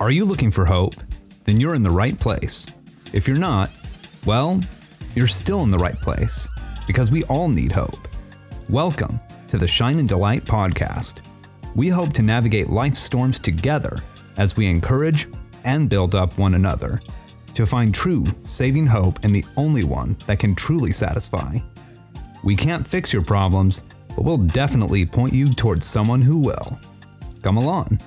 Are you looking for hope? Then you're in the right place. If you're not, well, you're still in the right place because we all need hope. Welcome to the Shine and Delight podcast. We hope to navigate life's storms together as we encourage and build up one another to find true saving hope and the only one that can truly satisfy. We can't fix your problems, but we'll definitely point you towards someone who will. Come along.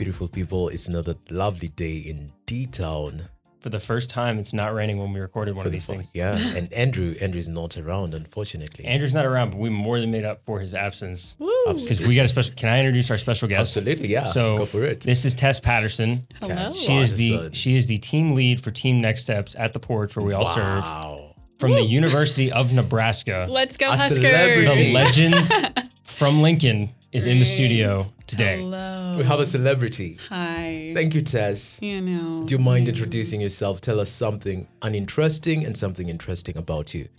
Beautiful people, it's another lovely day in D Town. For the first time, it's not raining when we recorded one For of the these fun- things. Yeah, and Andrew, Andrew's not around, unfortunately. Andrew's not around, but we more than made up for his absence. Because we got a special. Can I introduce our special guest? Absolutely, yeah. So go for it. This is Tess Patterson. Hello. Tess She is the Patterson. she is the team lead for Team Next Steps at the Porch, where we all serve Wow. from the University of Nebraska. Let's go A Huskers. celebrity. The legend from Lincoln is in the studio today. Hello. We have a celebrity. Hi. Thank you, Tess. you know. Do you mind introducing yourself? Tell us something uninteresting and something interesting about you.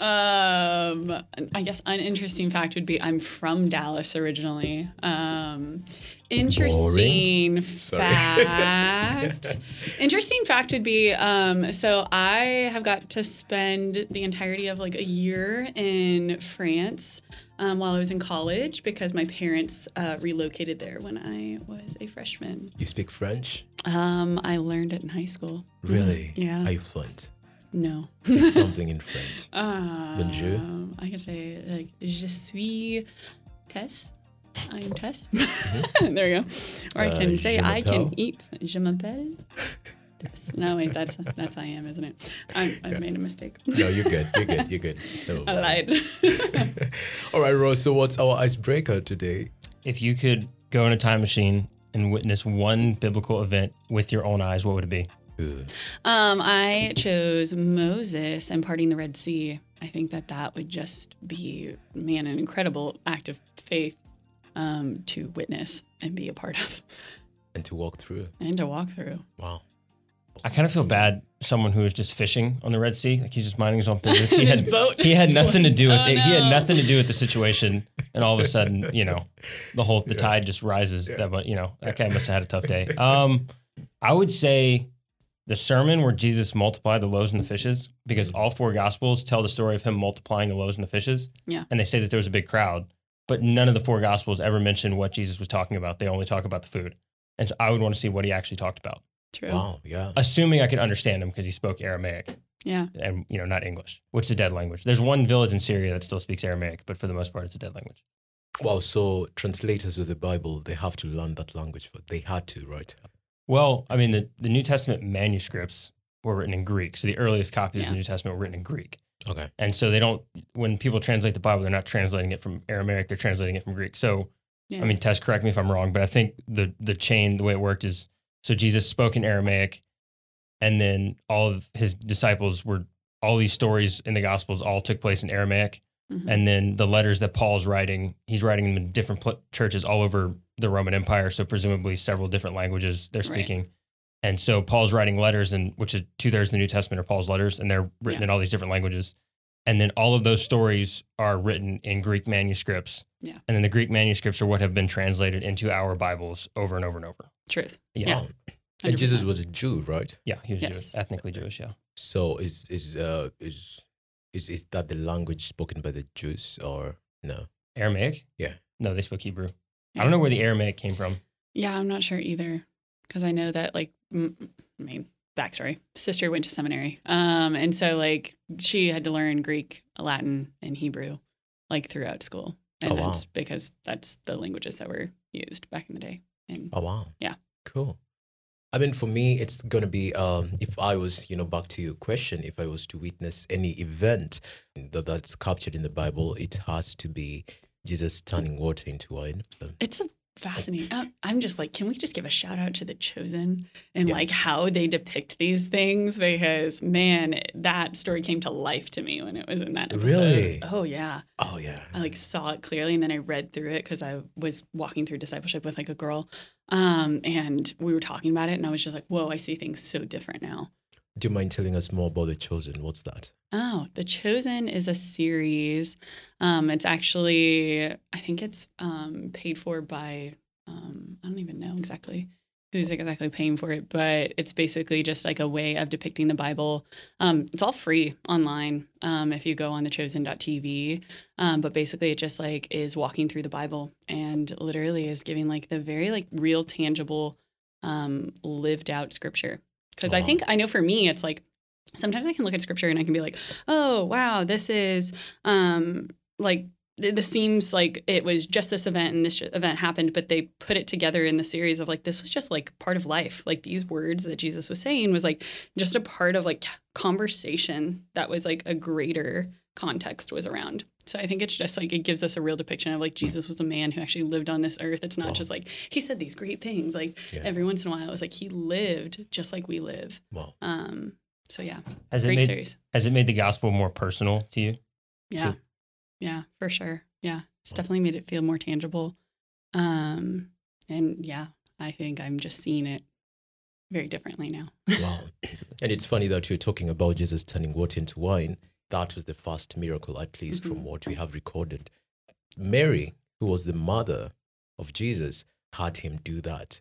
Um, I guess uninteresting fact would be I'm from Dallas originally. Um, interesting fact. interesting fact would be um, so I have got to spend the entirety of like a year in France. Um, while I was in college, because my parents uh, relocated there when I was a freshman. You speak French? Um, I learned it in high school. Really? Yeah. Are you fluent? No. something in French. Uh, Bonjour. Um, I can say like je suis Tess. I'm Tess. there we go. Or I Uh, can say I can eat. Je m'appelle. Tess. No wait, that's that's I am, isn't it? I, I made a mistake. No, you're good. You're good. You're good. No. I lied. All right, Rose. So, what's our icebreaker today? If you could go in a time machine and witness one biblical event with your own eyes, what would it be? Um, I chose Moses and parting the Red Sea. I think that that would just be, man, an incredible act of faith um, to witness and be a part of And to walk through. and to walk through. Wow. I kind of feel bad. Someone who was just fishing on the Red Sea, like he's just minding his own business. He had boat he had nothing to do with Oh, it. He had nothing to do with the situation, and all of a sudden, you know, the whole the tide just rises. That mu- you know, that guy must have had a tough day. Um, I would say the sermon where Jesus multiplied the loaves and the fishes, because all four gospels tell the story of him multiplying the loaves and the fishes. Yeah. and they say that there was a big crowd, but none of the four gospels ever mention what Jesus was talking about. They only talk about the food, and so I would want to see what he actually talked about. True. Wow. Yeah. assuming I could understand him because he spoke Aramaic Yeah. and you know not English, which is a dead language. There's one village in Syria that still speaks Aramaic, but for the most part, it's a dead language. Wow. So, translators of the Bible, they have to learn that language. For they had to, right? Well, I mean, the, the New Testament manuscripts were written in Greek, so the earliest copies of the New Testament were written in Greek, Okay. and so they don't. When people translate the Bible, they're not translating it from Aramaic; they're translating it from Greek. So, Yeah. I mean, Tess, correct me if I'm wrong, but I think the the chain, the way it worked is so Jesus spoke in Aramaic, and then all of his disciples were all these stories in the Gospels all took place in Aramaic, Mhm. and then the letters that Paul's writing, he's writing them in different pl- churches all over the Roman Empire, so presumably several different languages they're Right. speaking. And so Paul's writing letters, and which is two thirds of the New Testament are Paul's letters, and they're written Yeah. in all these different languages. And then all of those stories are written in Greek manuscripts. Yeah. And then the Greek manuscripts are what have been translated into our Bibles over and over and over. Truth. Yeah. Yeah. And Jesus was a Jew, right? Yeah, he was Yes. Jewish, ethnically Jewish. Yeah. So, is is uh is is is that the language spoken by the Jews or no? Aramaic? Yeah. No, they spoke Hebrew. I don't know where the Aramaic came from. Yeah, I'm not sure either, because I know that like, m- I mean, backstory. Sister went to seminary, um, and so like she had to learn Greek, Latin, and Hebrew, like throughout school, and Oh, wow. that's because that's the languages that were used back in the day. And Oh wow. Yeah. Cool. I mean, for me, it's gonna be um, if I was, you know, back to your question, if I was to witness any event that, that's captured in the Bible, it has to be Jesus turning water into wine. It's a fascinating. Uh, I'm just like, can we just give a shout out to the Chosen and Yeah. like how they depict these things? Because man, that story came to life to me when it was in that episode. Really? Oh yeah. oh yeah. I like saw it clearly and then I read through it because I was walking through discipleship with like a girl. Um, and we were talking about it and I was just like, whoa, I see things so different now. Do you mind telling us more about the chosen? What's that? Oh, The Chosen is a series. Um, it's actually, I think it's um, paid for by um, I don't even know exactly who's exactly paying for it, but it's basically just like a way of depicting the Bible. Um, it's all free online um, if you go on thechosen.tv. Um, but basically, it just like is walking through the Bible and literally is giving like the very like real, tangible, um, lived out scripture. Because I think I know for me, it's like sometimes I can look at scripture and I can be like, oh wow, this is um, like this seems like it was just this event and this event happened, but they put it together in the series of like this was just like part of life. Like these words that Jesus was saying was like just a part of like conversation that was like a greater context was around. So I think it's just like it gives us a real depiction of like Jesus was a man who actually lived on this earth. It's not Wow. just like he said these great things. Like Yeah. every once in a while, it was like he lived just like we live. Wow. Um. So yeah, Has it great made series. has it made the gospel more personal to you? Yeah. Yeah, for sure. Yeah. It's definitely made it feel more tangible. Um and yeah, I think I'm just seeing it very differently now. Wow. and it's funny that you're talking about Jesus turning water into wine. That was the first miracle, at least Mhm. from what we have recorded. Mary, who was the mother of Jesus, had him do that.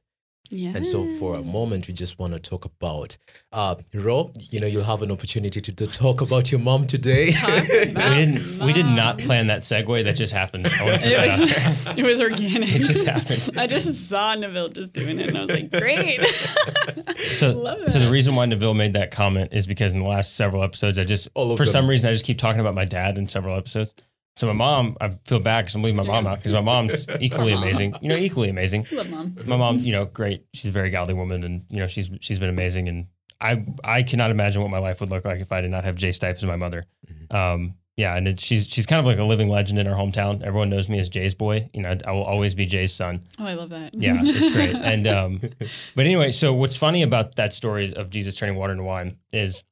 Yeah. And so, for a moment, we just want to talk about uh, Rob. You know, you'll have an opportunity to, to talk about your mom today. Talk We didn't we did not plan that segue. That just happened. I want that It was, it was organic. It just happened. I just saw Neville just doing it and I was like, great. So, so the reason why Neville made that comment is because in the last several episodes, I just All for them. some reason I just keep talking about my dad in several episodes. So my mom, I feel bad because I'm leaving my mom out because my mom's equally Mom. amazing. You know, equally amazing. Love mom. My mom, you know, great. She's a very godly woman, and you know, she's she's been amazing. And I I cannot imagine what my life would look like if I did not have Jay Stipes as my mother. Um, yeah, and it, she's she's kind of like a living legend in our hometown. Everyone knows me as Jay's boy. You know, I will always be Jay's son. Oh, I love that. Yeah, it's great. And um, but anyway, so what's funny about that story of Jesus turning water into wine is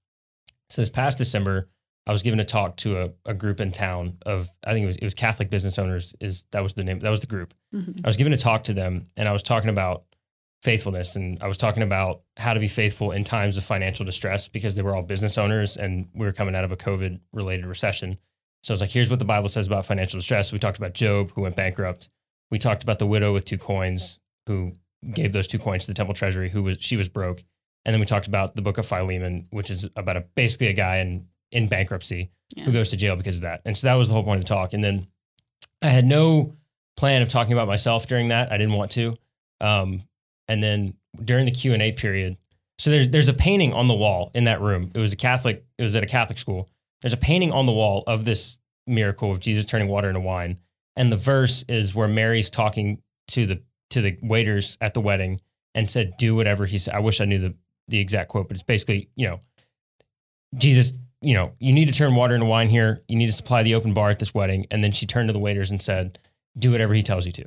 so this past December, I was given a talk to a, a group in town of I think it was it was Catholic business owners is that was the name that was the group. Mhm. I was given a talk to them and I was talking about faithfulness and I was talking about how to be faithful in times of financial distress because they were all business owners and we were coming out of a COVID related recession. So I was like, here's what the Bible says about financial distress. We talked about Job who went bankrupt. We talked about the widow with two coins who gave those two coins to the temple treasury who was she was broke. And then we talked about the book of Philemon, which is about a basically a guy in in bankruptcy Yeah. who goes to jail because of that. And so that was the whole point of the talk. And then I had no plan of talking about myself during that. I didn't want to. Um, and then during the Q and A period, so there's there's a painting on the wall in that room. It was a Catholic. It was at a Catholic school. There's a painting on the wall of this miracle of Jesus turning water into wine, and the verse is where Mary's talking to the to the waiters at the wedding and said, "Do whatever he said." I wish I knew the the exact quote, but it's basically, you know, Jesus, you know, you need to turn water into wine here. You need to supply the open bar at this wedding. And then she turned to the waiters and said, "Do whatever he tells you to."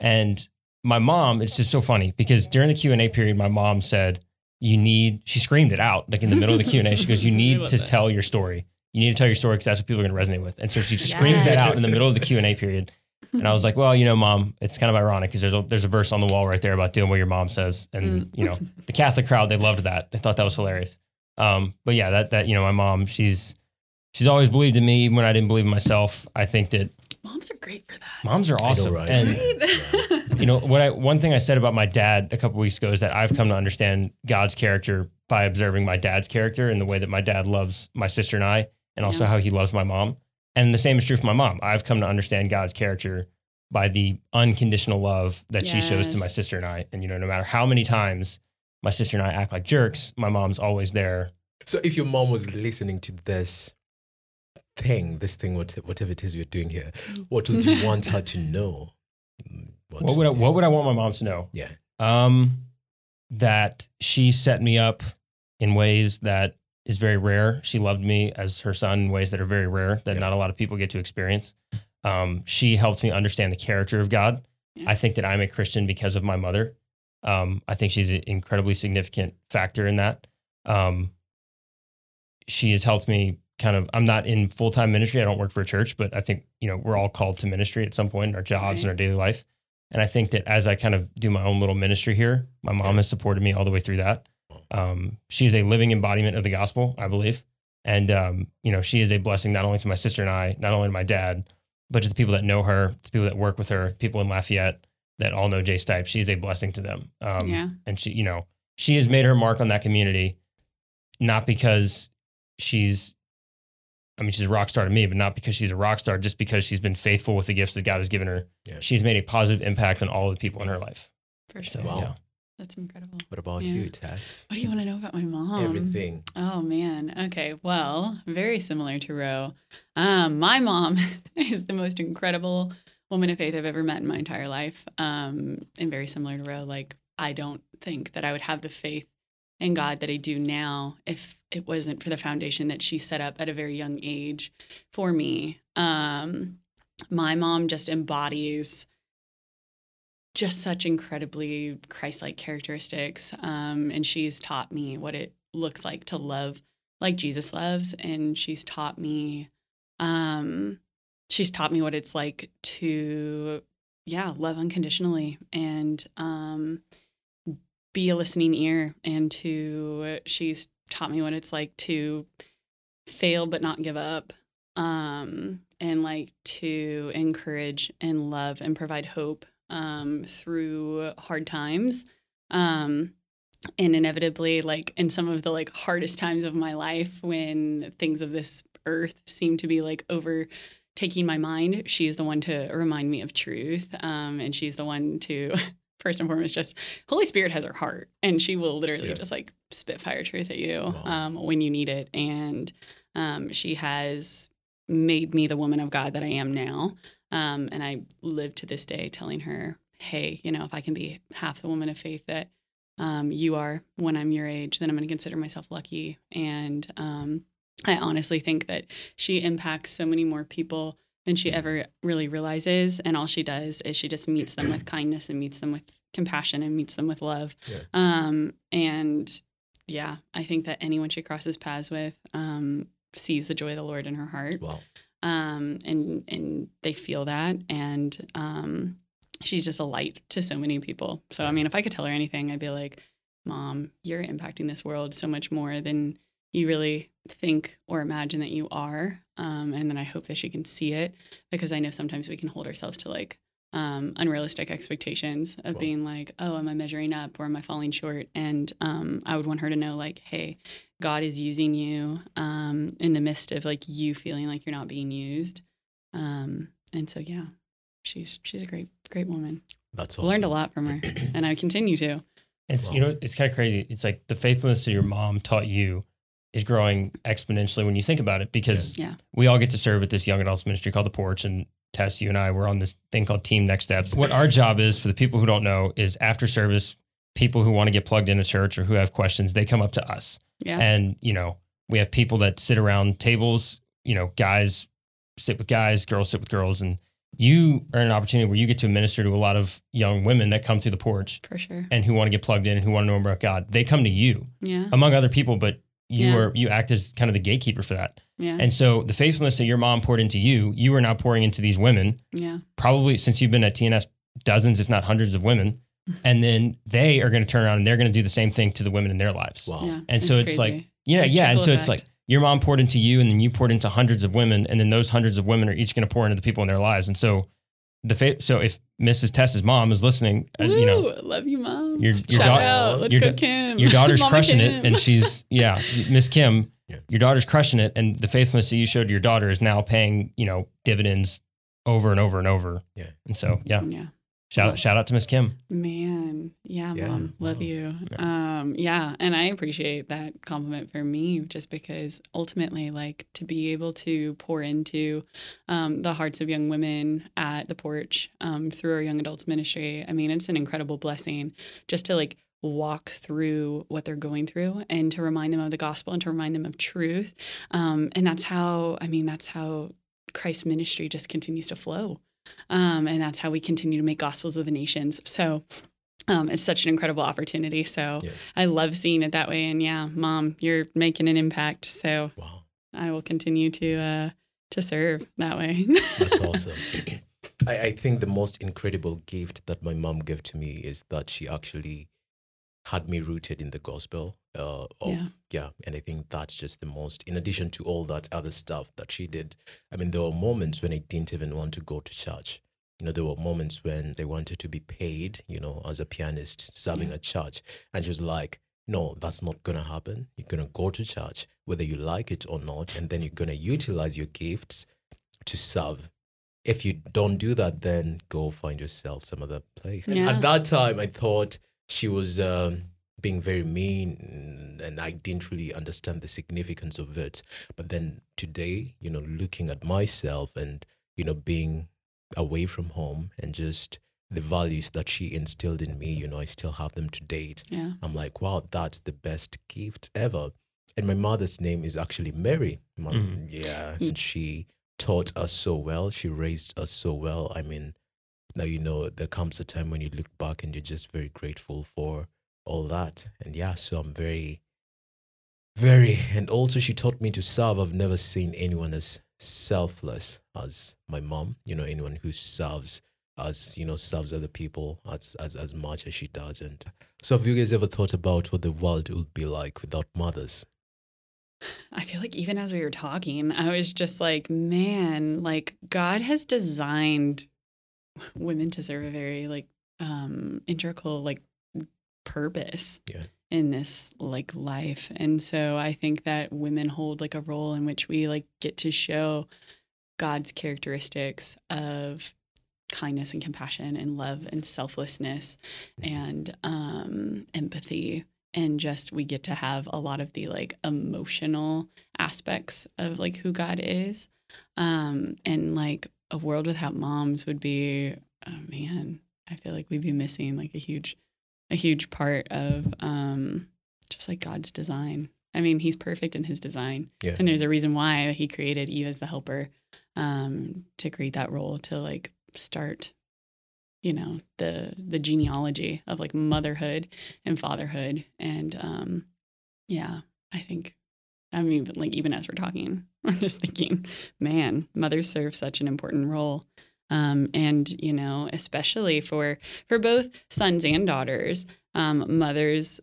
And my mom, it's just so funny because during the Q and A period, my mom said, "You need." She screamed it out like in the middle of the Q and A. She goes, "You need to that. tell your story. You need to tell your story because that's what people are going to resonate with." And so she screams that out in the middle of the Q and A period. And I was like, "Well, you know, mom, it's kind of ironic because there's a there's a verse on the wall right there about doing what your mom says." And mm. you know, the Catholic crowd they loved that. They thought that was hilarious. Um, but yeah, that that you know, my mom, she's she's always believed in me even when I didn't believe in myself. I think that Moms are great for that. moms are awesome. right? And Right? you know what I one thing I said about my dad a couple weeks ago is that I've come to understand God's character by observing my dad's character and the way that my dad loves my sister and I and also Yeah. how he loves my mom. And the same is true for my mom. I've come to understand God's character by the unconditional love that she shows to my sister and I. And you know, no matter how many times my sister and I act like jerks, my mom's always there. So, if your mom was listening to this thing, this thing, whatever it is you're doing here, what would you want her to know? Mm, What would I, what would I want my mom to know? Yeah. Um, that she set me up in ways that is very rare. She loved me as her son in ways that are very rare that Yeah. not a lot of people get to experience. Um, she helped me understand the character of God. Yeah. I think that I'm a Christian because of my mother. Um, I think she's an incredibly significant factor in that. Um, she has helped me kind of. I'm not in full time ministry. I don't work for a church, but I think you know we're all called to ministry at some point in our jobs and our daily life. And I think that as I kind of do my own little ministry here, my mom has supported me all the way through that. Um, she is a living embodiment of the gospel, I believe. And, um, you know, she is a blessing not only to my sister and I, not only to my dad, but to the people that know her, to people that work with her, people in Lafayette that all know Jay Stipe, she is a blessing to them. Um, Yeah. And she, you know, she has made her mark on that community, not because she's, I mean, she's a rock star to me, but not because she's a rock star, just because she's been faithful with the gifts that God has given her. Yeah. She's made a positive impact on all the people in her life. For So, sure. Wow. yeah. That's incredible. What about Yeah. you, Tess? What do you want to know about my mom? Everything. Oh man. Okay. Well, very similar to Ro. Um, my mom is the most incredible woman of faith I've ever met in my entire life. Um, and very similar to Ro. Like I don't think that I would have the faith in God that I do now if it wasn't for the foundation that she set up at a very young age for me. Um, my mom just embodies just such incredibly Christ-like characteristics, um, and she's taught me what it looks like to love like Jesus loves, and she's taught me, um, she's taught me what it's like to, yeah, love unconditionally and um, be a listening ear, and to she's taught me what it's like to fail but not give up, um, and like to encourage and love and provide hope um, through hard times. Um, and inevitably, like in some of the like hardest times of my life, when things of this earth seem to be like overtaking my mind, she's the one to remind me of truth. Um, and she's the one to, first and foremost, just Holy Spirit has her heart, and she will literally Yeah. just like spit fire truth at you Wow. um, when you need it. And um, she has made me the woman of God that I am now. Um, and I live to this day telling her, hey, you know, if I can be half the woman of faith that um, you are when I'm your age, then I'm going to consider myself lucky. And um, I honestly think that she impacts so many more people than she ever really realizes. And all she does is she just meets them with kindness and meets them with compassion and meets them with love. Yeah. Um, and yeah, I think that anyone she crosses paths with um, sees the joy of the Lord in her heart Wow. um, and and they feel that, and um, she's just a light to so many people. So I mean, if I could tell her anything, I'd be like, "Mom, you're impacting this world so much more than you really think or imagine that you are." Um, and then I hope that she can see it because I know sometimes we can hold ourselves to like um, unrealistic expectations of Wow. being like, "Oh, am I measuring up or am I falling short?" And um, I would want her to know, like, "Hey, God is using you um, in the midst of like you feeling like you're not being used. Um, and so yeah, she's she's a great great woman. That's I awesome. Learned a lot from her, and I continue to. It's Wow. you know it's kind of crazy. It's like the faithfulness that your mom taught you is growing exponentially when you think about it because Yeah. we all get to serve at this young adults ministry called the Porch and Tess, you and I were on this thing called Team Next Steps. What our job is for the people who don't know is after service, people who want to get plugged into church or who have questions, they come up to us. Yeah. And, you know, we have people that sit around tables, you know, guys sit with guys, girls sit with girls. And you are an opportunity where you get to minister to a lot of young women that come through the porch for sure. and who want to get plugged in and who want to know about God. They come to you Yeah. among other people, but you Yeah. are you act as kind of the gatekeeper for that. Yeah. And so the faithfulness that your mom poured into you, you are now pouring into these women, yeah. probably since you've been at TNS, dozens, if not hundreds of women. And then they are going to turn around and they're going to do the same thing to the women in their lives. Wow. Yeah. And so it's like. Yeah, It's yeah. And trickle so it's like your mom poured into you and then you poured into hundreds of women. And then those hundreds of women are each going to pour into the people in their lives. And so the fa- so if Mrs. Tess's mom is listening, uh, you know, love you, mom. your your, Shout daugh- out. Let's your go, da- Kim. your daughter's Mama crushing Kim. it and she's yeah miss kim Yeah. your daughter's crushing it and the faithfulness that you showed your daughter is now paying you know dividends over and over and over Yeah. and so yeah yeah. Shout out shout out to miss kim Man, yeah, Yeah, mom, love wow. you. Um, yeah, and I appreciate that compliment for me, just because ultimately, like, to be able to pour into um, the hearts of young women at the porch um, through our young adults ministry. I mean, it's an incredible blessing just to like walk through what they're going through and to remind them of the gospel and to remind them of truth. Um, and that's how, I mean, that's how Christ's ministry just continues to flow. Um, and that's how we continue to make gospels of the nations. So um, it's such an incredible opportunity. So Yeah. I love seeing it that way. And yeah, mom, you're making an impact. So Wow. I will continue to uh, to serve that way. That's awesome. I, I think the most incredible gift that my mom gave to me is that she actually had me rooted in the gospel. Uh, of, Yeah. yeah. And I think that's just the most, in addition to all that other stuff that she did. I mean, there were moments when I didn't even want to go to church. you know, there were moments when they wanted to be paid, you know, as a pianist serving Yeah. a church. And she was like, no, that's not going to happen. You're going to go to church, whether you like it or not. And then you're going to utilize your gifts to serve. If you don't do that, then go find yourself some other place. Yeah. At that time, I thought she was um, being very mean and I didn't really understand the significance of it. But then today, you know, looking at myself and, you know, being away from home and just the values that she instilled in me, you know, I still have them to date. Yeah. I'm like, wow, that's the best gift ever. And my mother's name is actually Mary. My- Mhm. Yeah. And she taught us so well. She raised us so well. I mean, now you know there comes a time when you look back and you're just very grateful for all that. And yeah, so I'm very, very, and also she taught me to serve. I've never seen anyone as selfless as my mom. You know, anyone who serves as you know serves other people as as as much as she does. And so, have you guys ever thought about what the world would be like without mothers? I feel like even as we were talking, I was just like, man, like God has designed women to serve a very like um integral like purpose Yeah. in this like life. And so I think that women hold like a role in which we like get to show God's characteristics of kindness and compassion and love and selflessness and um empathy and just we get to have a lot of the like emotional aspects of like who God is. Um and like a world without moms would be oh man, I feel like we'd be missing like a huge a huge part of um just like God's design. I mean, he's perfect in his design. Yeah. And there's a reason why he created Eve as the helper um to create that role to like start you know the the genealogy of like motherhood and fatherhood and um yeah i think i mean like even as we're talking i'm just thinking man mothers serve such an important role um and you know especially for for both sons and daughters um mothers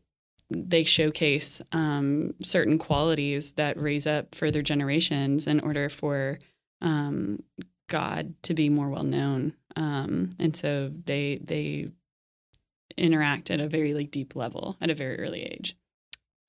they showcase um certain qualities that raise up further generations in order for um God to be more well known. Um, and so they they interact at a very like deep level at a very early age.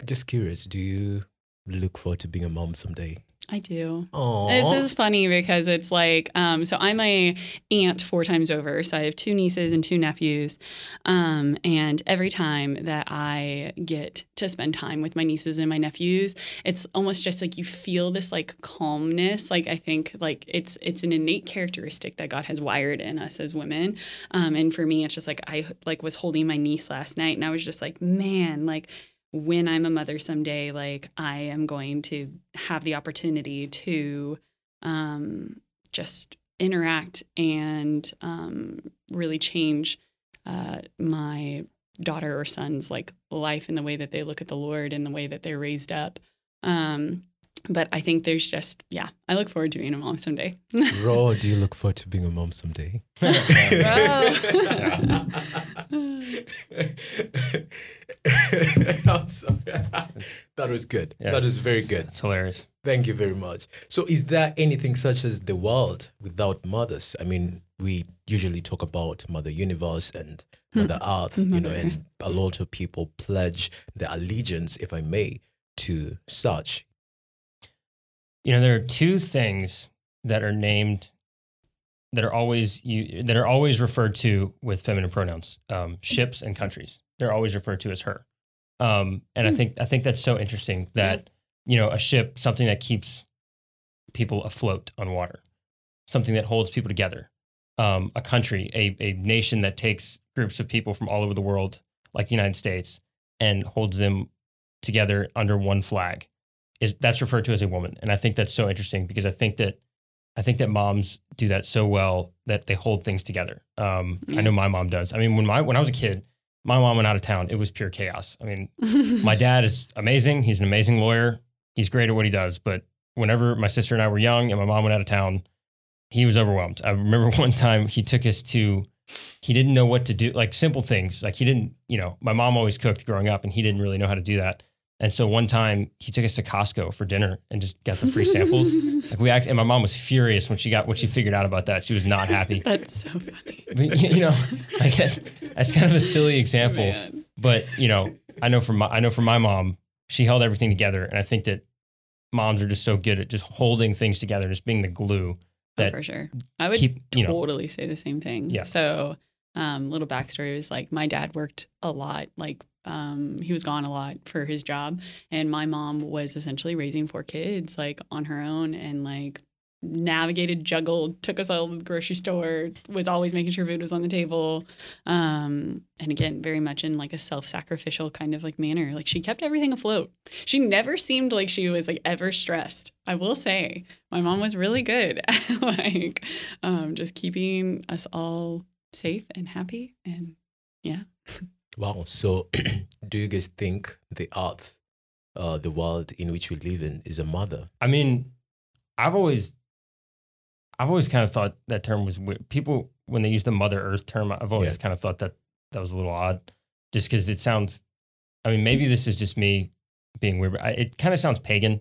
Just curious, do you look forward to being a mom someday? I do. Oh, This is funny because it's like, um, so I'm a aunt four times over. So I have two nieces and two nephews. Um, and every time that I get to spend time with my nieces and my nephews, it's almost just like you feel this like calmness. Like I think like it's it's an innate characteristic that God has wired in us as women. Um, and for me, it's just like I like was holding my niece last night, and I was just like, man, like when I'm a mother someday, like I am going to have the opportunity to um, just interact and um, really change uh, my daughter or son's like life in the way that they look at the Lord and the way that they're raised up. Um, but I think there's just yeah, I look forward to being a mom someday. Ro, do you look forward to being a mom someday? I'm sorry. that was good. Yeah, that is it's- very good. It's hilarious. Thank you very much. So, is there anything such as the world without mothers? I mean, we usually talk about Mother Universe and hmm. Mother Earth, you know, and a lot of people pledge their allegiance, if I may, to such. You know, there are two things that are named that are always you that are always referred to with feminine pronouns. Um, ships and countries. They're always referred to as her. Um, and I Hmm. think I think that's so interesting that you know a ship, something that keeps people afloat on water, something that holds people together. Um, a country, a a nation that takes groups of people from all over the world, like the United States, and holds them together under one flag is that's referred to as a woman. And i think that's so interesting because i think that i think that moms do that so well that they hold things together. Um, i know my mom does. I mean when my when i was a kid my mom went out of town. It was pure chaos. I mean my dad is amazing. He's an amazing lawyer. He's great at what he does. But whenever my sister and i were young and my mom went out of town he was overwhelmed. I remember one time he took us to he didn't know what to do like simple things. Like he didn't you know my mom always cooked growing up and he didn't really know how to do that And so one time he took us to Costco for dinner and just got the free samples. like we act, and my mom was furious when she got what she figured out about that. She was not happy. That's so funny. But, you know, I guess that's kind of a silly example. Man. But you know, I know from my I know from my mom, she held everything together, and I think that moms are just so good at just holding things together, just being the glue. Oh, for sure. I would keep- you know- totally say the same thing. Yeah. So, um, little backstory was like my dad worked a lot. Like, um, he was gone a lot for his job, and my mom was essentially raising four kids like on her own and like navigated, juggled, took us all to the grocery store, was always making sure food was on the table. Um, and again, very much in like a self-sacrificial kind of like manner. Like she kept everything afloat. She never seemed like she was like ever stressed. I will say my mom was really good at like um, just keeping us all safe and happy. And yeah, Wow. So, do you guys think the earth, uh, the world in which we live in, is a mother? I mean, I've always, I've always kind of thought that term was weird. People when they use the Mother Earth term, I've always Yeah. kind of thought that that was a little odd, just because it sounds. I mean, maybe this is just me being weird. But I, it kind of sounds pagan.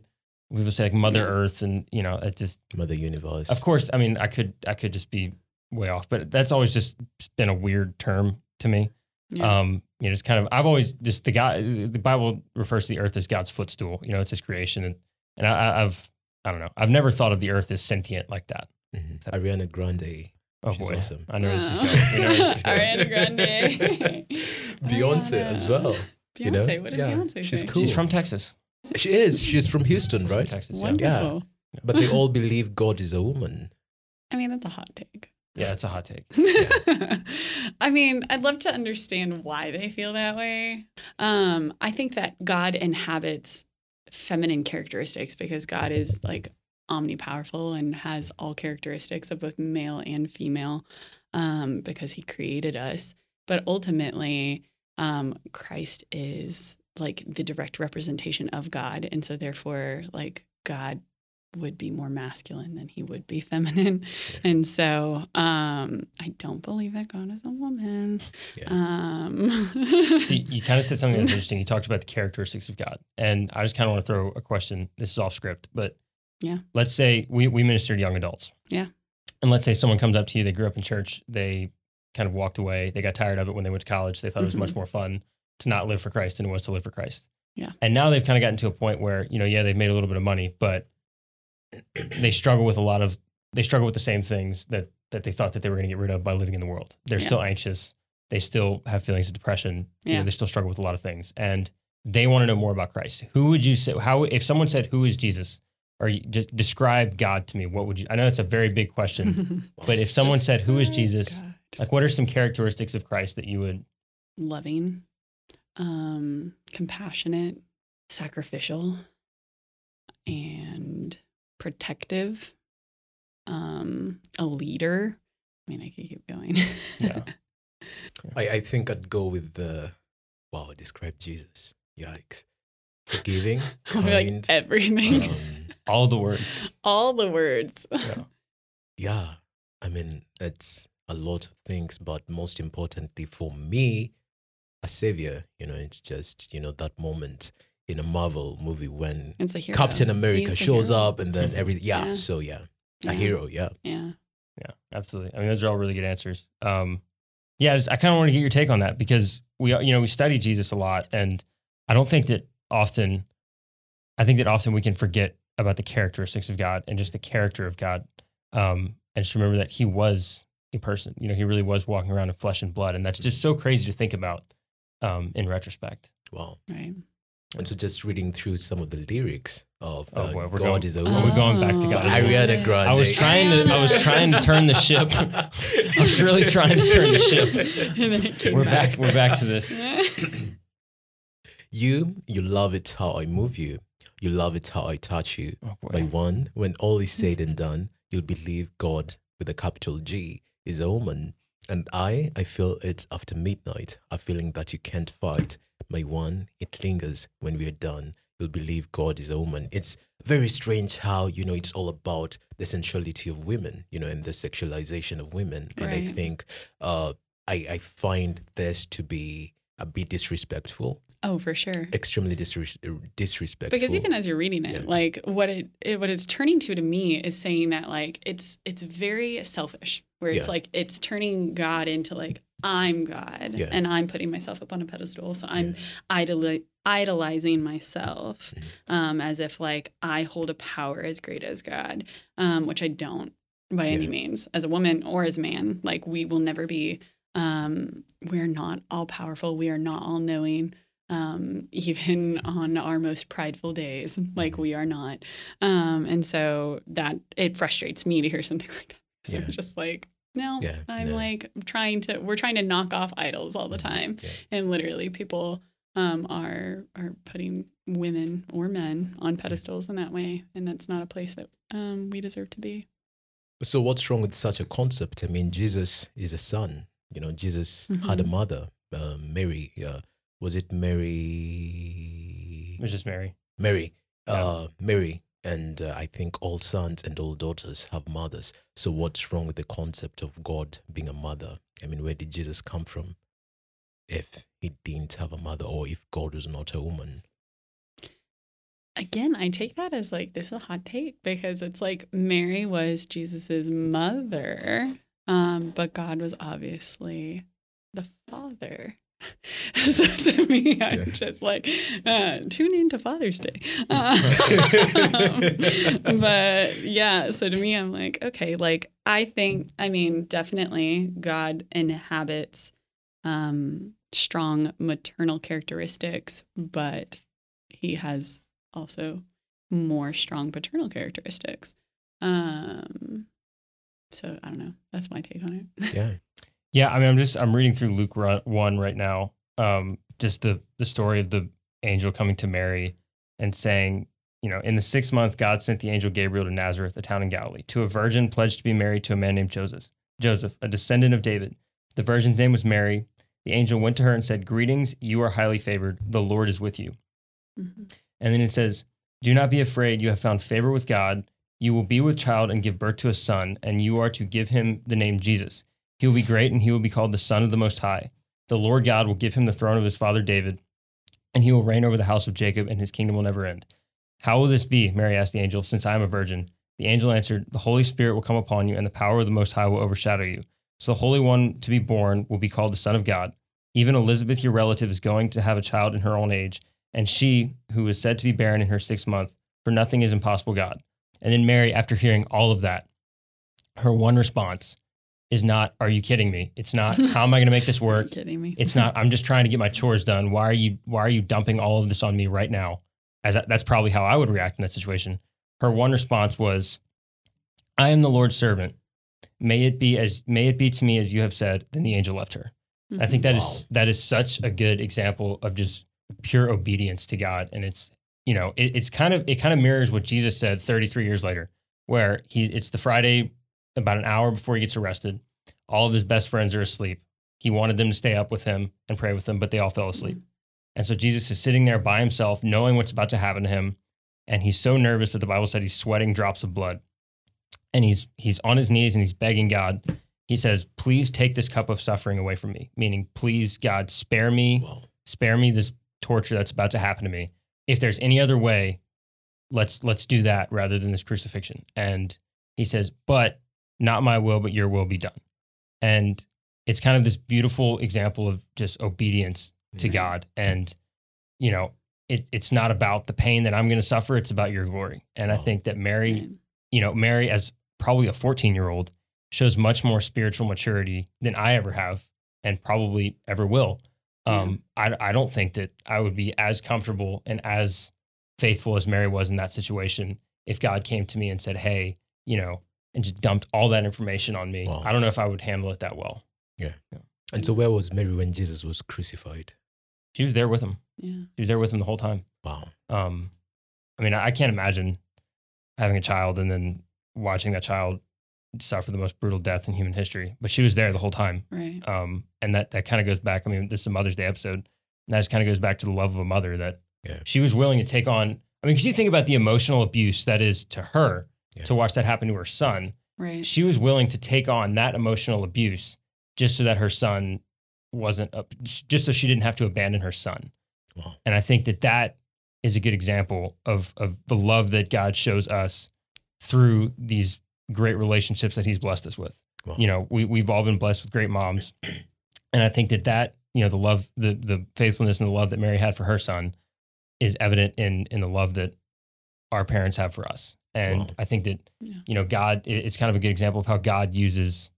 People say like Mother Yeah. Earth, and you know, it just. Mother Universe. Of course, I mean, I could, I could just be way off, but that's always just been a weird term to me. Yeah. Um, you know, it's kind of I've always just the guy. The Bible refers to the earth as God's footstool. You know, it's His creation, and and I, I- I've I don't know. I've never thought of the earth as sentient like that. Mhm. Ariana Grande. Oh She's boy, awesome. I know where this is Oh. going. We know where this is going. Ariana Grande. Beyonce as well. Beyonce, you know? what did Yeah, Beyonce she's say? cool. She's from Texas. She is. She's from Houston, From right? Texas. Yeah. Wonderful. But they all believe God is a woman. I mean, that's a hot take. Yeah, it's a hot take. I mean, I'd love to understand why they feel that way. Um, I think that God inhabits feminine characteristics because God is like omnipowerful and has all characteristics of both male and female um, because he created us. But ultimately, um, Christ is like the direct representation of God. And so, therefore, like God would be more masculine than he would be feminine. And so um, I don't believe that God is a woman. Yeah. Um, See, you kind of said something that's interesting. You talked about the characteristics of God, and I just kind of want to throw a question. This is off script, but Yeah. let's say we we minister to young adults. Yeah. And let's say someone comes up to you. They grew up in church. They kind of walked away. They got tired of it when they went to college. They thought it was much Mhm. more fun to not live for Christ than it was to live for Christ. Yeah. And now they've kind of gotten to a point where you know, yeah, they've made a little bit of money, but they struggle with a lot of they struggle with the same things that that they thought that they were going to get rid of by living in the world. They're Yeah. still anxious. They still have feelings of depression. You know, Yeah. they still struggle with a lot of things, and they want to know more about Christ. Who would you say? How if someone said, "Who is Jesus?" or you just describe God to me? What would you? I know that's a very big question, but if someone Just said, "Who is Jesus?" God. Like, what are some characteristics of Christ that you would? Loving, um, compassionate, sacrificial, and protective. Um, a leader. I mean, I could keep going. Yeah. I, I think I'd go with the wow, describe Jesus. Yikes. Forgiving, I'll like kind. everything. um, All the words. All the words. Yeah. yeah, I mean, it's a lot of things, but most importantly for me, a savior, you know, it's just, you know, that moment in a Marvel movie when It's a hero. Captain America the shows hero. up and then everything. Yeah, Yeah. so yeah, Yeah. a hero, yeah. Yeah. Yeah, absolutely. I mean, those are all really good answers. Um, yeah, I, just, I kind of want to get your take on that because we, you know, we study Jesus a lot, and I don't think that often, I think that often we can forget about the characteristics of God and just the character of God, um, and just remember that He was a person. You know, He really was walking around in flesh and blood, and that's just so crazy to think about um, in retrospect. Wow. Right. And so just reading through some of the lyrics of Oh, uh, boy, we're God going- is a Are woman. we going back to Oh, God? I- Ariana Grande. I was trying to, I was trying to turn the ship. I was really trying to turn the ship. and then it came We're back. We're back to this. You, you love it how I move you. You love it how I touch you. Oh My boy. one, when all is said and done, you'll believe God with a capital G is a woman. And I, I feel it after midnight, a feeling that you can't fight. My one, it lingers when we're done. You'll believe God is a woman. It's very strange how, you know, it's all about the sensuality of women, you know, and the sexualization of women. And I think uh, I, I find this to be a bit disrespectful Oh, for sure. extremely disres- disrespectful. Because even as you're reading it, Yeah. like what it, it what it's turning to to me is saying that like it's it's very selfish, where it's Yeah. like it's turning God into like I'm God Yeah. and I'm putting myself up on a pedestal, so I'm idoli- idolizing myself Mm-hmm. um, as if like I hold a power as great as God, um, which I don't by any means as a woman or as a man. Like we will never be. Um, we're not all powerful. We are not all knowing um, even on our most prideful days, like we are not. Um, and so that it frustrates me to hear something like that. So Yeah. I'm just like, no, Yeah, I'm no. like trying to, we're trying to knock off idols all the time. Yeah. And literally people um, are, are putting women or men on pedestals in that way. And that's not a place that um, we deserve to be. So what's wrong with such a concept? I mean, Jesus is a son. You know, Jesus had a Mhm. mother, uh, Mary. Uh, was it Mary? It was just Mary. Mary. Uh, Mary. And uh, I think all sons and all daughters have mothers. So what's wrong with the concept of God being a mother? I mean, where did Jesus come from? If he didn't have a mother, or if God was not a woman. Again, I take that as like this is a hot take because it's like Mary was Jesus's mother, um, but God was obviously the father. so to me, I'm just like uh, tune in to Father's Day. Uh, but yeah, so to me, I'm like okay, like I think, I mean, definitely God inhabits um, strong maternal characteristics, but he has also more strong paternal characteristics. Um, so I don't know. That's my take on it. Yeah. Yeah, I mean, I'm just I'm reading through Luke one right now. Um, just the the story of the angel coming to Mary and saying, you know, in the sixth month, God sent the angel Gabriel to Nazareth, a town in Galilee, to a virgin pledged to be married to a man named Joseph. Joseph, a descendant of David. The virgin's name was Mary. The angel went to her and said, "Greetings, you are highly favored. The Lord is with you." Mhm. And then it says, Do not be afraid. You have found favor with God. You will be with child and give birth to a son, and you are to give him the name Jesus. He will be great, and he will be called the Son of the Most High. The Lord God will give him the throne of his father David, and he will reign over the house of Jacob, and his kingdom will never end. How will this be? Mary asked the angel, since I am a virgin. The angel answered, The Holy Spirit will come upon you, and the power of the Most High will overshadow you. So the Holy One to be born will be called the Son of God. Even Elizabeth, your relative, is going to have a child in her own age and she, who is said to be barren in her sixth month, for nothing is impossible God. And then Mary, after hearing all of that, her one response is not, Are you kidding me? It's not, How am I going to make this Are you work? kidding me? It's not, I'm just trying to get my chores done. Why are you, why are you dumping all of this on me right now? As that- that's probably how I would react in that situation. Her one response was, I am the Lord's servant. May it be as may it be to me as you have said. Then the angel left her. I think mm-hmm. that is Wow. that is such a good example of just pure obedience to God, and it's you know it, it's kind of it kind of mirrors what Jesus said 33 years later, where he it's the Friday about an hour before he gets arrested. All of his best friends are asleep. He wanted them to stay up with him and pray with them, but they all fell asleep. Mm-hmm. And so Jesus is sitting there by himself, knowing what's about to happen to him, and he's so nervous that the Bible said he's sweating drops of blood, and he's he's on his knees and he's begging God he says, Please take this cup of suffering away from me, meaning, please, God, spare me, Wow. spare me this torture that's about to happen to me. If there's any other way, let's let's do that rather than this crucifixion. And he says, But not my will, but your will be done. And it's kind of this beautiful example of just obedience to Mhm. God. And, you know, it, it's not about the pain that I'm going to suffer, it's about your glory. And I think that Mary you know, Mary, as probably a 14 year old, shows much more spiritual maturity than I ever have and probably ever will. Um, I, I don't think that I would be as comfortable and as faithful as Mary was in that situation if God came to me and said, Hey, you know, and just dumped all that information on me. Wow. I don't know if I would handle it that well. Yeah. And so, where was Mary when Jesus was crucified? She was there with him. Yeah. She was there with him the whole time. Wow. Um, I mean, I I can't imagine having a child and then watching that child suffer the most brutal death in human history. But she was there the whole time. Right. Um, and that, that kind of goes back. I mean, this is a Mother's Day episode. And that just kind of goes back to the love of a mother that Yeah. she was willing to take on. I mean, because you think about the emotional abuse that is to her Yeah. to watch that happen to her son. Right. She was willing to take on that emotional abuse just so that her son wasn't, up, just so she didn't have to abandon her son. Wow. And I think that that is a good example of of the love that God shows us through these great relationships that He's blessed us with. Wow. You know, we we've all been blessed with great moms, and I think that that you know the love, the the faithfulness and the love that Mary had for her son is evident in in the love that our parents have for us. And Wow. I think that Yeah. you know God, it's kind of a good example of how God uses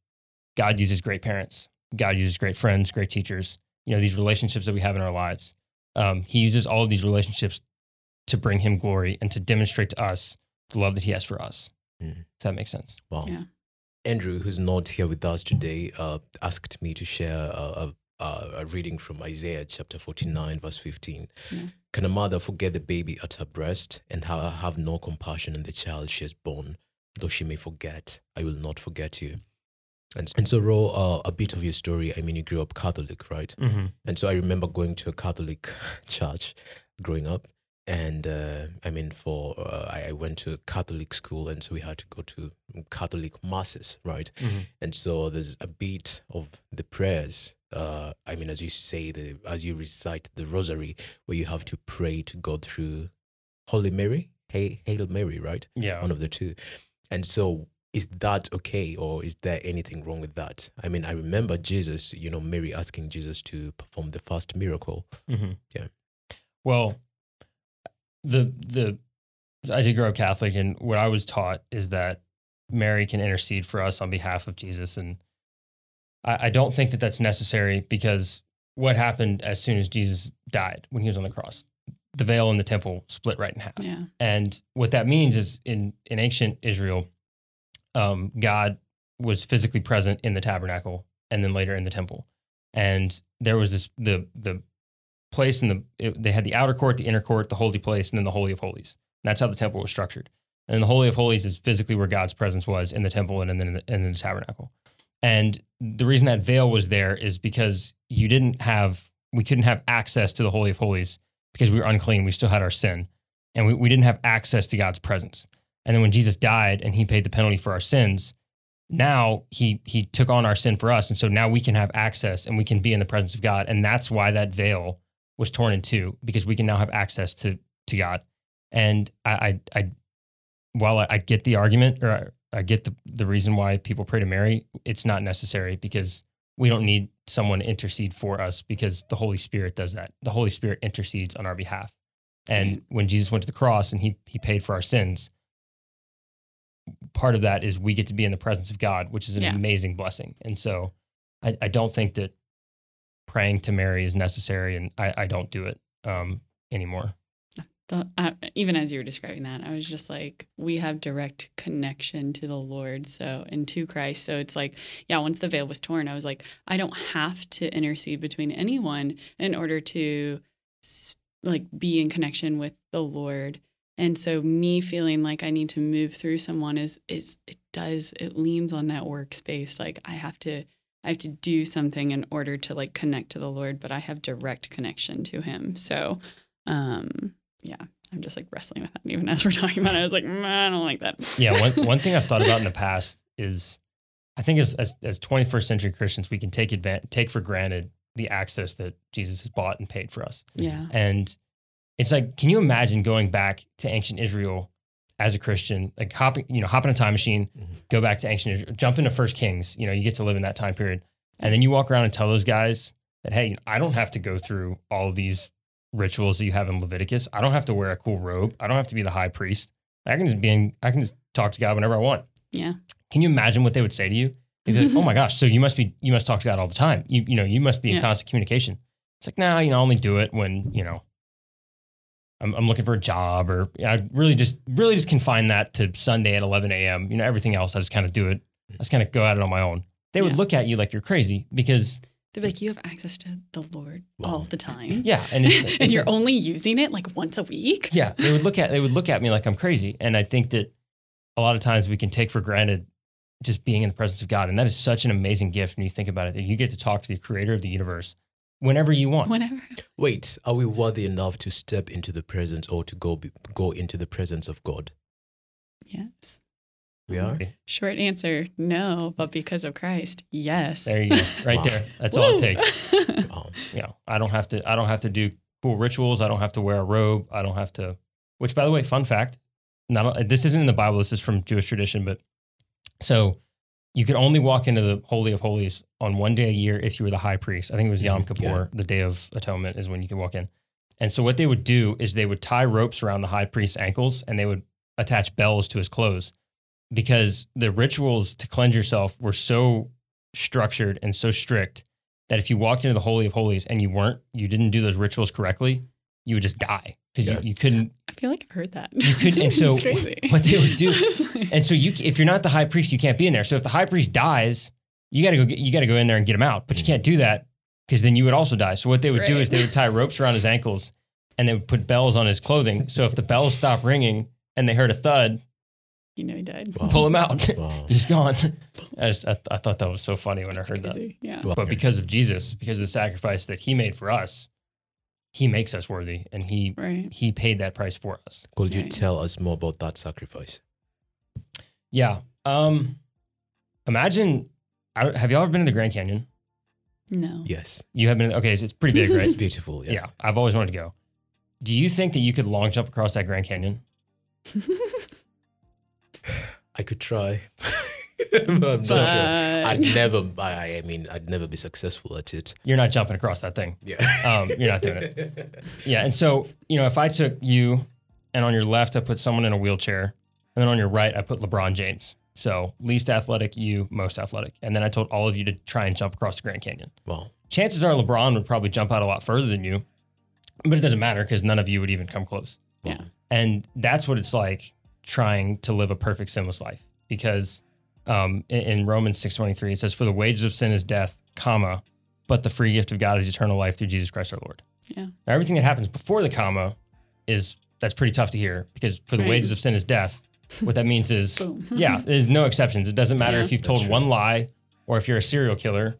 God uses great parents. God uses great friends, great teachers. You know these relationships that we have in our lives. Um, he uses all of these relationships to bring Him glory and to demonstrate to us the love that He has for us. Mm. Does that make sense? Wow. Yeah. Andrew, who's not here with us today, uh, asked me to share a, a, a reading from Isaiah chapter 49, verse 15. Yeah. Can a mother forget the baby at her breast and ha- have no compassion on the child she has born? Though she may forget, I will not forget you. And, and so, Ro, uh, a bit of your story. I mean, you grew up Catholic, right? Mm-hmm. And so I remember going to a Catholic church growing up. And uh, I mean, for uh, I, I went to a Catholic school, and so we had to go to Catholic masses, right? Mm-hmm. And so there's a bit of the prayers. Uh, I mean, as you say, the as you recite the Rosary, where you have to pray to God through Holy Mary, Hail, Hail Mary, right? Yeah. One of the two. And so, is that okay, or is there anything wrong with that? I mean, I remember Jesus, you know, Mary asking Jesus to perform the first miracle. Mm-hmm. Yeah. Well, the the I did grow up Catholic, and what I was taught is that Mary can intercede for us on behalf of Jesus, and I, I don't think that that's necessary because what happened as soon as Jesus died when he was on the cross, the veil in the temple split right in half. Yeah. And what that means is in, in ancient Israel, um, God was physically present in the tabernacle and then later in the temple. And there was this the the place in the it, they had the outer court, the inner court, the holy place, and then the holy of holies. And that's how the temple was structured. And the holy of holies is physically where God's presence was in the temple and then in the, in the tabernacle. And the reason that veil was there is because you didn't have we couldn't have access to the holy of holies because we were unclean. We still had our sin and we, we didn't have access to God's presence. And then when Jesus died and he paid the penalty for our sins, now he he took on our sin for us. And so now we can have access and we can be in the presence of God. And that's why that veil was torn in two, because we can now have access to to God. And I I, I while I, I get the argument or I, get the, the reason why people pray to Mary, it's not necessary because we don't need someone to intercede for us because the Holy Spirit does that. The Holy Spirit intercedes on our behalf. And when Jesus went to the cross and he he paid for our sins, part of that is we get to be in the presence of God, which is an Yeah. amazing blessing. And so I, I don't think that praying to Mary is necessary and I, I don't do it um, anymore. The, uh, even as you were describing that, I was just like, we have direct connection to the Lord, so and to Christ. So it's like, yeah, once the veil was torn, I was like, I don't have to intercede between anyone in order to like be in connection with the Lord. And so me feeling like I need to move through someone is is it does it leans on that workspace. Like I have to I have to do something in order to like connect to the Lord, but I have direct connection to Him. So um yeah, I'm just like wrestling with that. Even as we're talking about it, I was like, mm, I don't like that. Yeah, one, one thing I've thought about in the past is I think as, as, as 21st century Christians, we can take advan- take for granted the access that Jesus has bought and paid for us. yeah. And it's like, can you imagine going back to ancient Israel as a Christian, like hopping, you know, hop in a time machine, Mhm. go back to ancient Israel, jump into First Kings, you know, you get to live in that time period. And then you walk around and tell those guys that, hey, I don't have to go through all these rituals that you have in Leviticus. I don't have to wear a cool robe. I don't have to be the high priest. I can just be in, I can just talk to God whenever I want. Yeah. Can you imagine what they would say to you? They'd be like, oh my gosh, so you must be, you must talk to God all the time. You, you know, you must be in Yeah. constant communication. It's like, nah, you know, I only do it when, you know, I'm, I'm looking for a job or I really just, really just confine that to Sunday at 11 a.m. You know, everything else, I just kind of do it. I just kind of go at it on my own. They would Yeah. look at you like you're crazy because, They're like, you have access to the Lord Wow. all the time. yeah. And it's, and it's you're only using it like once a week. yeah, they would look at, they would look at me like I'm crazy. And I think that a lot of times we can take for granted just being in the presence of God. And that is such an amazing gift when you think about it, that you get to talk to the creator of the universe whenever you want. Whenever. Wait, are we worthy enough to step into the presence or to go go into the presence of God? Yes. We are. Short answer, no, but because of Christ, yes. There you go. Right Wow. there. That's all it takes. Wow. You know, I don't have to I don't have to do cool rituals. I don't have to wear a robe. I don't have to. Which, by the way, fun fact. Not this isn't in the Bible. This is from Jewish tradition, but so you could only walk into the holy of holies on one day a year if you were the high priest. I think it was Yom Mhm, Kippur, yeah. the day of atonement, is when you could walk in. And so what they would do is they would tie ropes around the high priest's ankles and they would attach bells to his clothes because the rituals to cleanse yourself were so structured and so strict that if you walked into the holy of holies and you weren't, you didn't do those rituals correctly, you would just die because Yeah. you, you couldn't. I feel like I've heard that. You could, and so crazy. what they would do like- and so you, if you're not the high priest, you can't be in there. So if the high priest dies, you got to go. Get, you got to go in there and get him out. But you mm. can't do that because then you would also die. So what they would do is they would tie ropes around his ankles and they would put bells on his clothing. So if the bells stop ringing and they heard a thud, you know, he died. Wow. pull him out. Wow. He's gone. I, just, I, I thought that was so funny when I heard that. Yeah. Wow. But because of Jesus, because of the sacrifice that He made for us, He makes us worthy, and He Right. He paid that price for us. Could you Right. tell us more about that sacrifice? Yeah. Um. Imagine. I have y'all ever been to the Grand Canyon? No. Yes. You have been. Okay, it's it's pretty big, right? It's beautiful. Yeah. yeah. I've always wanted to go. Do you think that you could long jump across that Grand Canyon? I could try. I'm not sure. But- I'd never. I, I mean, I'd never be successful at it. You're not jumping across that thing. Yeah. Um, you're not doing it. Yeah. And so, you know, if I took you and on your left, I put someone in a wheelchair, and then on your right, I put LeBron James. So least athletic, you, most athletic. And then I told all of you to try and jump across the Grand Canyon. Well, Chances are LeBron would probably jump out a lot further than you, but it doesn't matter because none of you would even come close. Yeah. And that's what it's like trying to live a perfect sinless life. Because um, in, in Romans 6.23, it says, For the wages of sin is death, comma, but the free gift of God is eternal life through Jesus Christ our Lord. Yeah. Now, everything that happens before the comma is, that's pretty tough to hear because for the Right. wages of sin is death. What that means is, yeah, there's no exceptions. It doesn't matter Yeah. if you've told true. one lie or if you're a serial killer.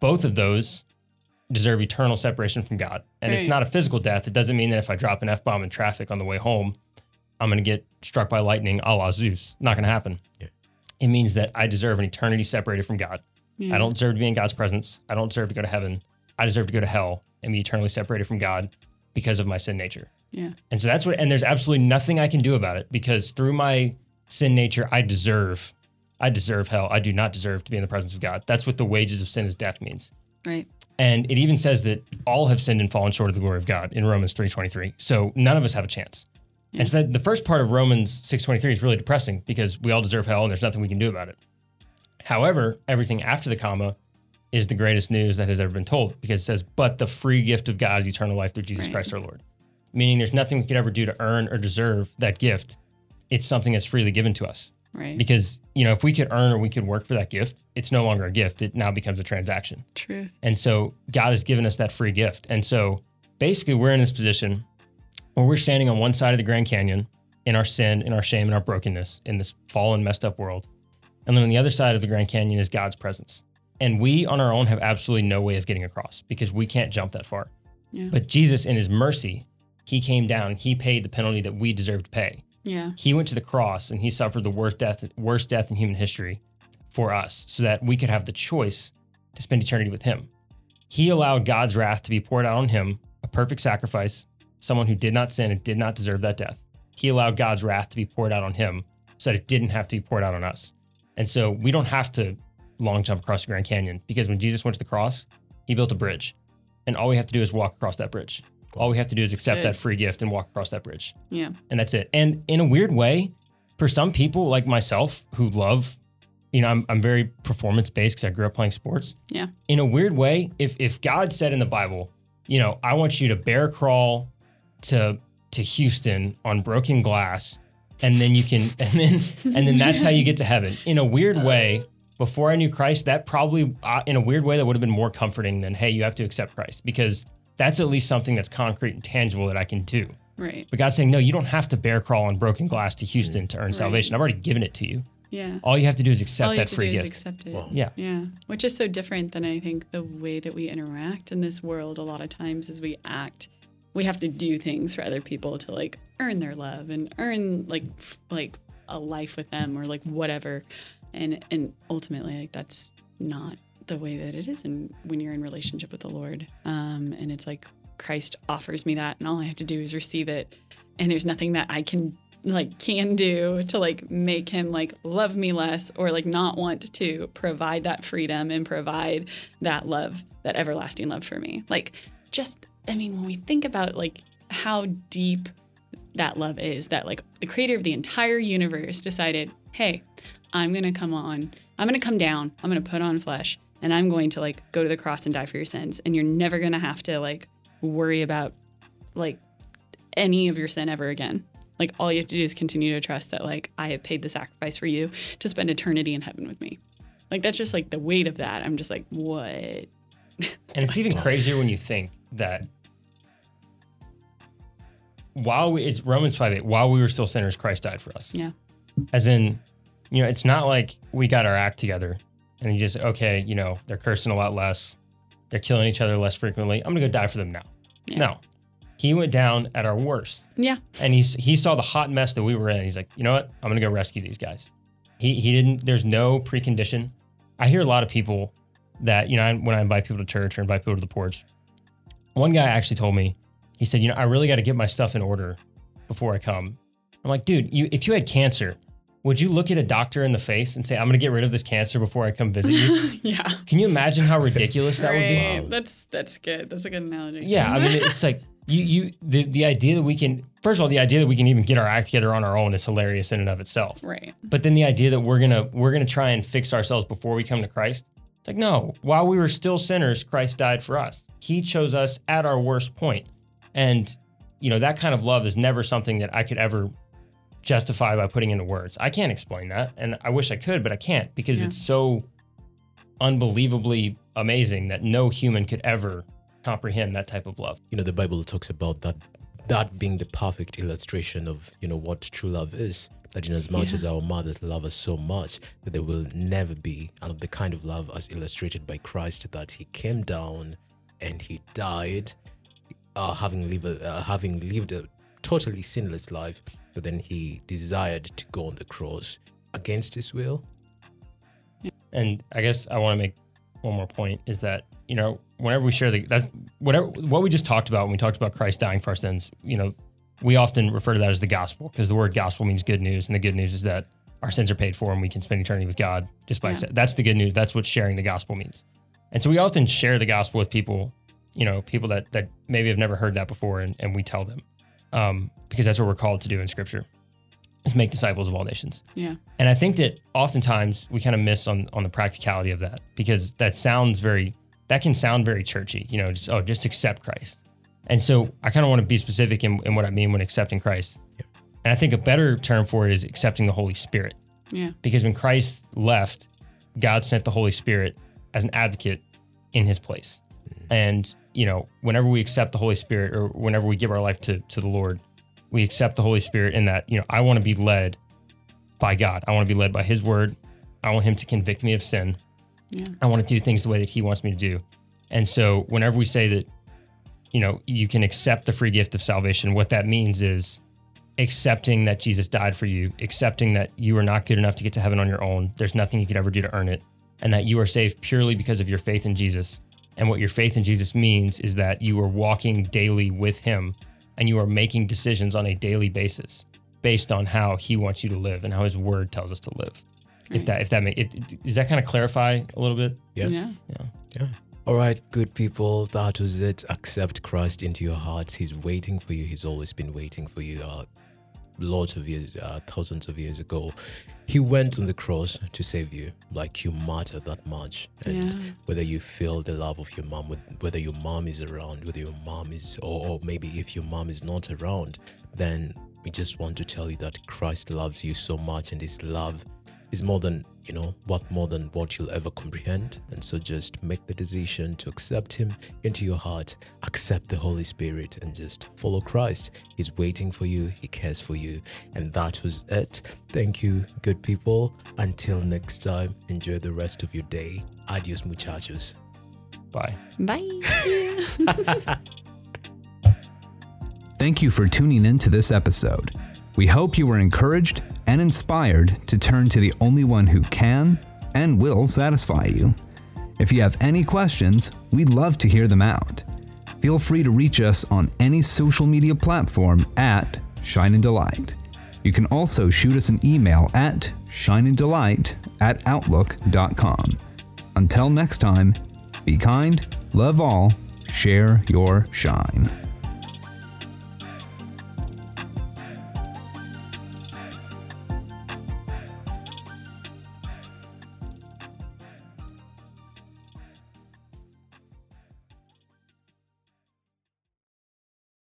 Both of those deserve eternal separation from God. And it's not a physical death. It doesn't mean that if I drop an F bomb in traffic on the way home, I'm going to get struck by lightning a la Zeus. Not going to happen. Yeah. It means that I deserve an eternity separated from God. Yeah. I don't deserve to be in God's presence. I don't deserve to go to heaven. I deserve to go to hell and be eternally separated from God because of my sin nature. Yeah. And so that's what, and there's absolutely nothing I can do about it because through my sin nature, I deserve, I deserve hell. I do not deserve to be in the presence of God. That's what the wages of sin is death means. Right. And it even says that all have sinned and fallen short of the glory of God in Romans 3.23. So none of us have a chance. And so the first part of Romans 6.23 is really depressing because we all deserve hell and there's nothing we can do about it. However, everything after the comma is the greatest news that has ever been told because it says, but the free gift of God is eternal life through Jesus Right. Christ our Lord. Meaning there's nothing we could ever do to earn or deserve that gift. It's something that's freely given to us. Right. Because, you know, if we could earn or we could work for that gift, it's no longer a gift. It now becomes a transaction. Truth. And so God has given us that free gift. And so basically, we're in this position where we're standing on one side of the Grand Canyon in our sin, in our shame, in our brokenness, in this fallen, messed up world. And then on the other side of the Grand Canyon is God's presence. And we on our own have absolutely no way of getting across because we can't jump that far. Yeah. But Jesus, in his mercy, he came down, he paid the penalty that we deserve to pay. Yeah. He went to the cross and he suffered the worst death, worst death in human history for us so that we could have the choice to spend eternity with him. He allowed God's wrath to be poured out on him, a perfect sacrifice, someone who did not sin and did not deserve that death. He allowed God's wrath to be poured out on him so that it didn't have to be poured out on us. And so we don't have to long jump across the Grand Canyon because when Jesus went to the cross, he built a bridge. And all we have to do is walk across that bridge. All we have to do is accept Good. that free gift and walk across that bridge Yeah. and that's it. And in a weird way, for some people like myself who love, you know, I'm, I'm very performance based because I grew up playing sports. Yeah. In a weird way, if if God said in the Bible, you know, I want you to bear crawl to to Houston on broken glass, and then you can, and then and then that's how you get to heaven. In a weird way, before I knew Christ, that probably, uh, in a weird way, that would have been more comforting than, hey, you have to accept Christ because that's at least something that's concrete and tangible that I can do. Right. But God's saying, no, you don't have to bear crawl on broken glass to Houston to earn salvation. I've already given it to you. Yeah. All you have to do is All accept you that have to free do gift. is accept it. Wow. yeah. Yeah, which is so different than I think the way that we interact in this world. A lot of times, as we act, we have to do things for other people to like earn their love and earn like f- like a life with them or like whatever. And and ultimately, like that's not the way that it is. And when you're in relationship with the Lord, um, and it's like Christ offers me that, and all I have to do is receive it, and there's nothing that I can like can do to like make him like love me less or like not want to provide that freedom and provide that love that everlasting love for me like just i mean when we think about like how deep that love is that like the creator of the entire universe decided hey i'm gonna come on i'm gonna come down i'm gonna put on flesh and i'm going to like go to the cross and die for your sins and you're never gonna have to like worry about like any of your sin ever again like all you have to do is continue to trust that like I have paid the sacrifice for you to spend eternity in heaven with me. Like that's just like the weight of that. I'm just like, what? And it's even crazier when you think that while we, it's Romans 5 8, while we were still sinners, Christ died for us. Yeah. As in, you know, it's not like we got our act together and you just, okay, you know, they're cursing a lot less, they're killing each other less frequently. I'm going to go die for them now. Yeah. No. He went down at our worst. Yeah. And he's he saw the hot mess that we were in. He's like, you know what? I'm gonna go rescue these guys. He he didn't. There's no precondition. I hear a lot of people that you know when I invite people to church or invite people to the porch. One guy actually told me, he said, you know, I really got to get my stuff in order before I come. I'm like, dude, you if you had cancer, would you look at a doctor in the face and say, I'm gonna get rid of this cancer before I come visit you? Yeah. Can you imagine how ridiculous that would be? Right. That's that's good. That's a good analogy. Yeah, I mean, it's like you you the the idea that we can first of all the idea that we can even get our act together on our own is hilarious in and of itself. right. But then the idea that we're gonna we're gonna try and fix ourselves before we come to Christ, it's like no. While we were still sinners, Christ died for us. He chose us at our worst point, and you know that kind of love is never something that I could ever justify by putting into words. I can't explain that, and I wish I could, but I can't because Yeah. it's so unbelievably amazing that no human could ever comprehend that type of love. You know, the Bible talks about that that being the perfect illustration of, you know, what true love is. That in as much Yeah. as our mothers love us so much, that there will never be of the kind of love as illustrated by Christ that he came down and he died, uh, having lived a, uh, having lived a totally sinless life, but then he desired to go on the cross against his will. And I guess I want to make one more point is that you know whenever we share the that's whatever what we just talked about when we talked about Christ dying for our sins, you know, we often refer to that as the gospel because the word gospel means good news, and the good news is that our sins are paid for and we can spend eternity with God just by Yeah. that's the good news. That's what sharing the gospel means. And so we often share the gospel with people, you know, people that that maybe have never heard that before, and, and we tell them um, because that's what we're called to do in Scripture is make disciples of all nations. Yeah. And I think that oftentimes we kind of miss on on the practicality of that because that sounds very that can sound very churchy, you know, just oh, just accept Christ. And so I kind of want to be specific in, in what I mean when accepting Christ. And I think a better term for it is accepting the Holy Spirit. Yeah. Because when Christ left, God sent the Holy Spirit as an advocate in his place. And, you know, whenever we accept the Holy Spirit or whenever we give our life to, to the Lord, we accept the Holy Spirit in that, you know, I want to be led by God. I want to be led by his word. I want him to convict me of sin. Yeah. I want to do things the way that he wants me to do. And so whenever we say that, you know, you can accept the free gift of salvation, what that means is accepting that Jesus died for you, accepting that you are not good enough to get to heaven on your own. There's nothing you could ever do to earn it, and that you are saved purely because of your faith in Jesus. And what your faith in Jesus means is that you are walking daily with him and you are making decisions on a daily basis based on how he wants you to live and how his word tells us to live. If that if that make it, does that kind of clarify a little bit? Yeah. Yeah. Yeah. All right, good people. That was it. Accept Christ into your hearts. He's waiting for you. He's always been waiting for you. Uh, lots of years, uh, thousands of years ago, He went on the cross to save you. Like you matter that much. And Yeah. whether you feel the love of your mom, whether your mom is around, whether your mom is, or, or maybe if your mom is not around, then we just want to tell you that Christ loves you so much, and His love is more than you know what more than what you'll ever comprehend. And so just make the decision to accept him into your heart accept the holy spirit and just follow christ. He's waiting for you. He cares for you. And that was it. Thank you good people. Until next time enjoy the rest of your day. Adios muchachos. Bye. Bye. Thank you for tuning in to this episode. We hope you were encouraged and inspired to turn to the only one who can and will satisfy you. If you have any questions, we'd love to hear them out. Feel free to reach us on any social media platform at Shine and Delight. You can also shoot us an email at shineanddelight at outlook.com. Until next time, be kind, love all, share your shine.